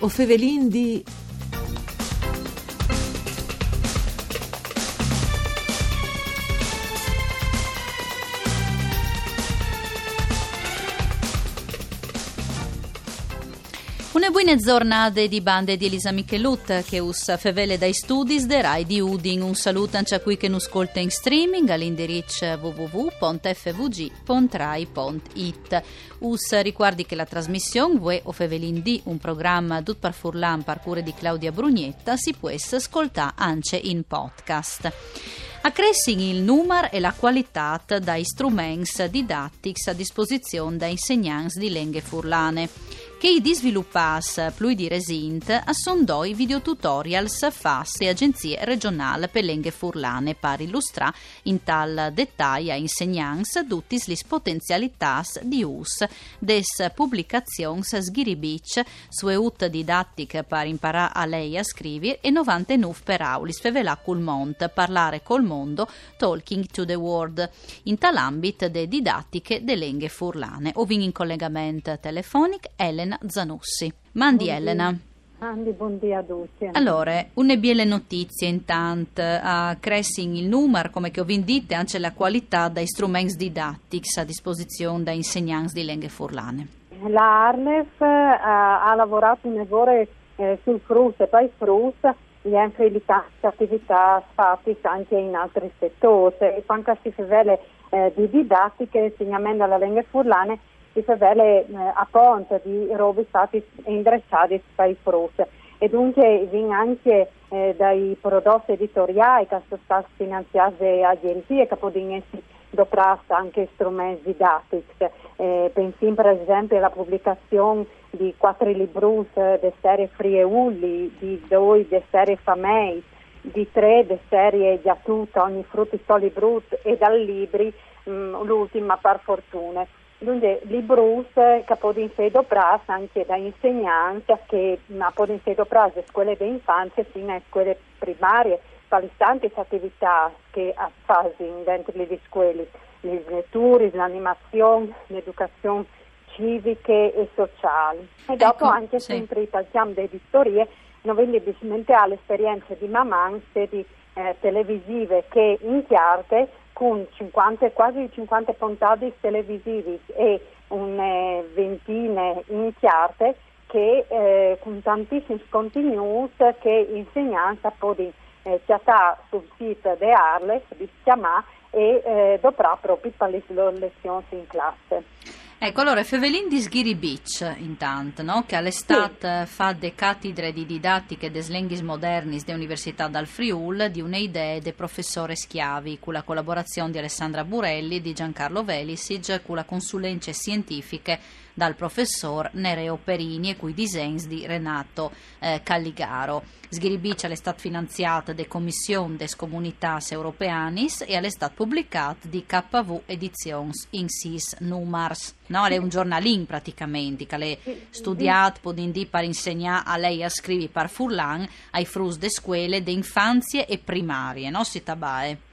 O fevelin di... Una buona giornata di bande di Elisa Michelut che us fevele dai studi de Rai di Udin. Un saluto anche a qui che nos ascolta in streaming all'indirizzo www.fvg.rai.it. Us ricordi che la trasmissione Vue o Fevelin di un programma Dut par Furlan par cure di Claudia Brugnetta si può ascoltare anche in podcast. Accrescing il numero e la qualità dai strumenti didattici a disposizione da insegnanti di lingue furlane che i disviluppas più di resint assondò i videotutorials FAS e agenzie regionali per lingue furlane per illustrare in tal dettaglio a insegnanti tutte le potenzialità di us des pubblicazioni sghiribich su eut didattic per imparare a lei a scrivere e 99 per aulis fevelà col mont parlare col mondo talking to the world. In tal ambit de didattiche de lingue furlane. Ovin in collegamento telefonico Elena Zanussi. Mandi Buondì. Elena. Andi, buondì a tutti. Allora, une biele notizie intanto, a Cressing il numero, come che ho dite, anche la qualità dei strumenti didattici a disposizione da insegnanti di lingue furlane. La Arnef eh, ha lavorato un'ore eh, sul frus e poi frus e anche tante attività fatte anche in altri settori. E anche si fevele eh, di didattica e insegnamento alla lingua furlane si fevele eh, ponte di robe stati indirizzati per frus. E dunque vin anche eh, dai prodotti editoriali che sono stati finanziati da agenzie che possono essere anche strumenti didattici. Eh, pensiamo per esempio alla pubblicazione di quattro libri di serie Friuli, di due di serie Famei, di tre di serie di Atuta, ogni frutto soli brut e dal libri mh, l'ultima per fortuna. Dunque, possono essere doprati anche da insegnanti che essere doprati da scuole di infanzia fino a scuole primarie, per tante attività che fanno dentro le scuole, le letture, l'animazione, l'educazione civiche e sociali. E dopo Ecco, anche sì. sempre parliamo delle storie, non voglio dimenticare l'esperienza di mamma, serie eh, televisive che in chiarte con 50, quasi 50 puntate televisivi e un ventina in chiarte che eh, con tantissimi contenuti che insegnanza possono eh, chattare sul sito di Arles, di chiamare e eh, dovrà proprio per le lezioni in classe. Ecco, allora Fevelin di Sghiri Beach, intanto, no? che all'estate fa de cattedre di didattiche des lenghis modernis de Università dal Friul di une idee de professore Schiavi, con la collaborazione di Alessandra Burelli e di Giancarlo Velisic, con la consulenze scientifiche dal professor Nereo Perini e cui disegni di Renato eh, Calligaro. Sghiribic è stata finanziata da Commissione des Comunitas Europeanis e è stata pubblicata di KV Editions in sis numars. No, è un giornalin praticamente, che lei studiato può per insegnare a lei a scrivere per Furlan ai frus de scuole de infanzie e primarie, no, si tabae?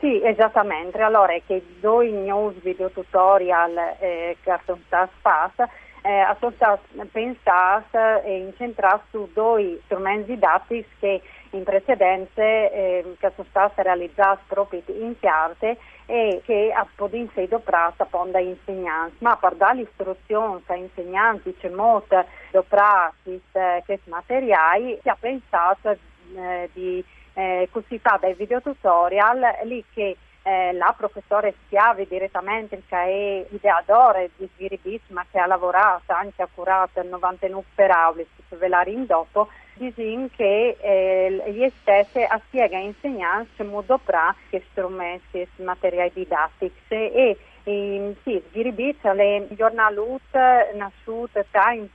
Sì, esattamente. Allora, è che due news video tutorial eh, che sono stati fatti eh, sono stati pensati e incentrati su due strumenti didattici che in precedenza eh, che sono stati realizzati proprio in chiarte e che possono essere doprati appunto da insegnanti. Ma per dare istruzioni a insegnanti, c'è molto doprati eh, questi materiali, si ha pensato eh, di eh, così fa dai video tutorial lì che eh, la professore Schiavi direttamente che è ideatore di Sviribis ma che ha lavorato anche ha curato il 99 per aule se ve la dopo disin che eh, gli stessi a spiega insegnanti in modo pra che strumenti materiali didattici. E eh, sì, Sviribis è un giornale nasciuto in,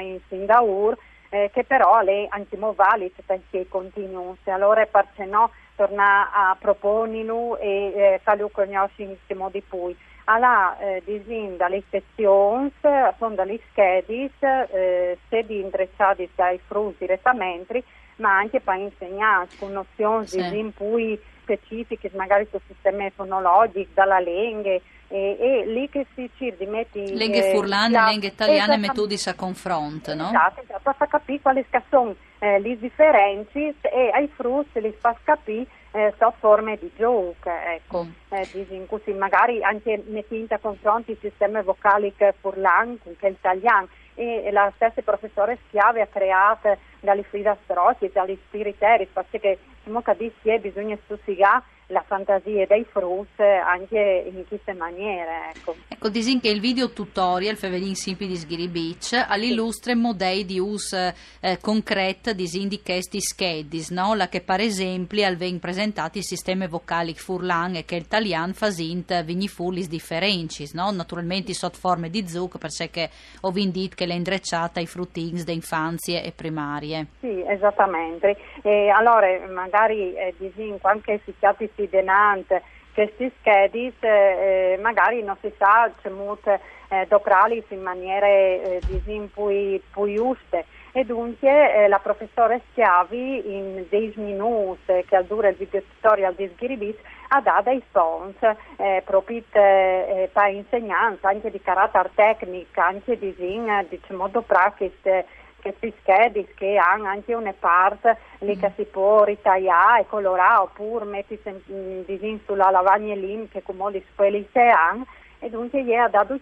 in Singaur eh, che però anche valida perché continua. Allora perché no torna a proponere e eh, farlo conoscere in modo di più. Alla eh, disin dalle sezioni, sono dalle schede, eh, sedi indirizzate dai frus direttamente, ma anche per insegnare con nozioni Sì. disin più specifiche, magari sul sistema fonologico, dalla lingua, e, e lì che si cerca di mettere... Lenghe eh, furlane, la- lenghe italiane, Esattamente. metodi a confronto, no? Esatto, esatto. per capire quali sono eh, le differenze e ai frutti li fa capire eh, so forme di gioco, ecco, mm. eh, così, magari anche mettendo a confronto i sistemi vocali che furlan con che italiano e la stessa professore Schiave ha creato dalle Frida Strozzi, dagli spiriteri, perché come capisci bisogna studiare la fantasia dei frutti anche in queste maniere. Ecco, ecco disin che il video tutorial Fevelin Simpi di Sghiri Beach all'illustre sì. modei di us eh, concret disin di questi schedis, no? la che per esempio al ven presentati il sistema vocali furlan e che il talian fasint vigni fullis differencis, no? naturalmente sotto forme di zuc, perché ho vindit che l'è indrecciata ai fruttings di infanzie e primarie. Sì, esattamente. E allora magari eh, disin qualche fischiati si denante questi schedis eh, magari non si sa c'è molte eh, dopralis in maniere eh, disin pui juste e dunque eh, la professore Schiavi in 10 minuti che dura il video tutorial di Sghiribis ha dato dei sons eh, proprio eh, per insegnanza anche di carattere tecnico anche di diciamo, pratiche che schedi che hanno anche una parte lì che si può ritagliare e colorare oppure metti in sulla lavagna lì che come scuole se hanno e dunque gli ha dato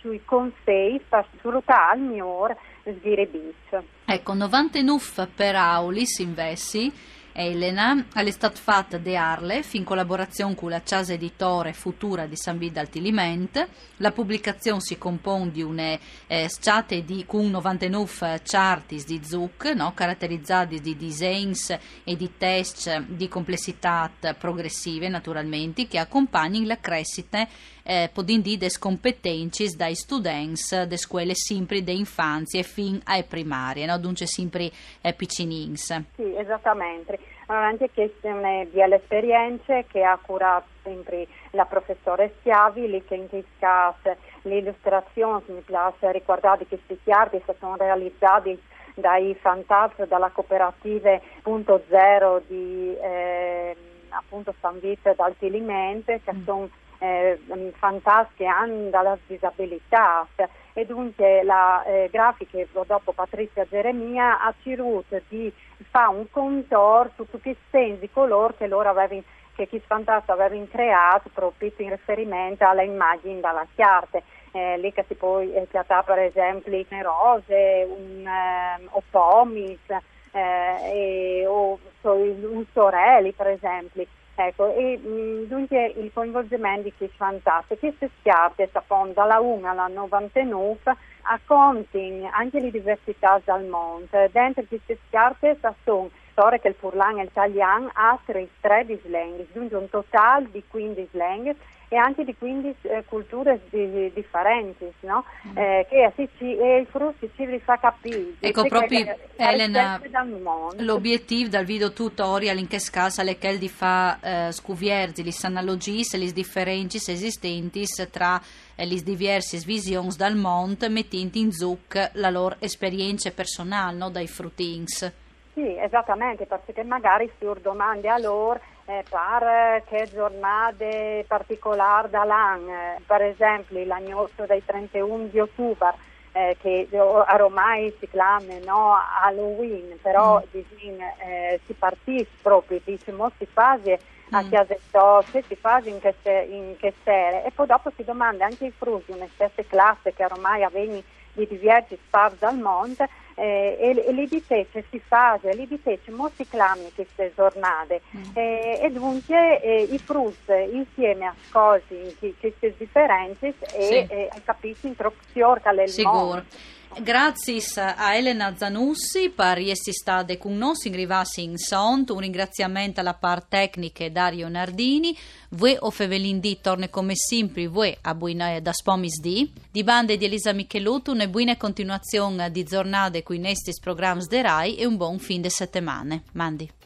sui consigli per sfruttare al migliore sghirebis. Ecco, 99 per Aulis investi Elena all'estat fatta de Arlef in collaborazione con la casa editore futura di San Vito Altiliment. La pubblicazione si compone di una eh, sciate di con 99 chartis di Zuc, no, caratterizzati di disegni e di test di complessità progressive naturalmente che accompagnano la crescita eh, podindi des competencies dai studenti de scuole sempre de infanzia fin ai primarie, no? dunque sempre eh, piccinins. Sì, esattamente. Allora, anche queste delle esperienze che ha curato sempre la professoressa Schiavi, lì che in questo illustrazioni, mi piace ricordare che questi chiarti sono realizzati dai fantasmi dalla cooperativa Punto Zero di eh, appunto San Vito d'Altilimente che mm. sono eh, fantastiche hanno dalla disabilità e dunque la eh, grafica dopo Patrizia Geremia ha cercato di fare un contorno su tutti i sensi color che loro avevano che chi fantastico aveva creato proprio in riferimento alle immagini dalla chiarte. Eh, lì che si può chiattare per esempio le rose, un, eh, o pomis, eh, o so, un sorelli per esempio. Ecco, e mh, dunque il coinvolgimento di questi fantastici, queste schiarte sapon dalla 1 alla 99 a conti anche le diversità del mondo. Dentro queste schiarte sono storie che il furlan e il italiano ha 3 di slang, dunque un totale di 15 slang e anche di 15 eh, culture di, differenti, no? Mm. Eh, che e il frutti ci li fa capire. Ecco proprio Elena, l'obiettivo dal video tutorial in che scasa è che di fa eh, scuvierzi, le analogie, le differenze esistenti tra eh, le diverse visioni dal mondo mettendo in zuc la loro esperienza personale no? dai fruttings. Sì, esattamente, perché magari si domande a loro eh, per che giornate particolari dall'anno, per esempio l'agnosto dei 31 di ottobre, eh, che ormai si chiama no, Halloween, però mm. disin, eh, si partisce proprio, diciamo, si fa a mm. Chiasetto, si fa in che, in che sere, e poi dopo si domanda anche i frutti, una stessa classe che ormai avveni di diversi sparsi dal mondo, eh, e, e li dice si fa, li dice molti clammi queste giornate mm. eh, e dunque eh, i frutti insieme a cose, queste differenze e, sì. e, e capisci in troppo del Sicuro. Grazie a Elena Zanussi per essere stata con noi in Rivassi in Sont. Un ringraziamento alla par tecnica Dario Nardini. Voi o Fevelin D torna come sempre voi a buona da Spomis D. Di bande di Elisa Micheluto, una buona continuazione di giornate qui in estis programmi de RAI e un buon fin de settimane. Mandi.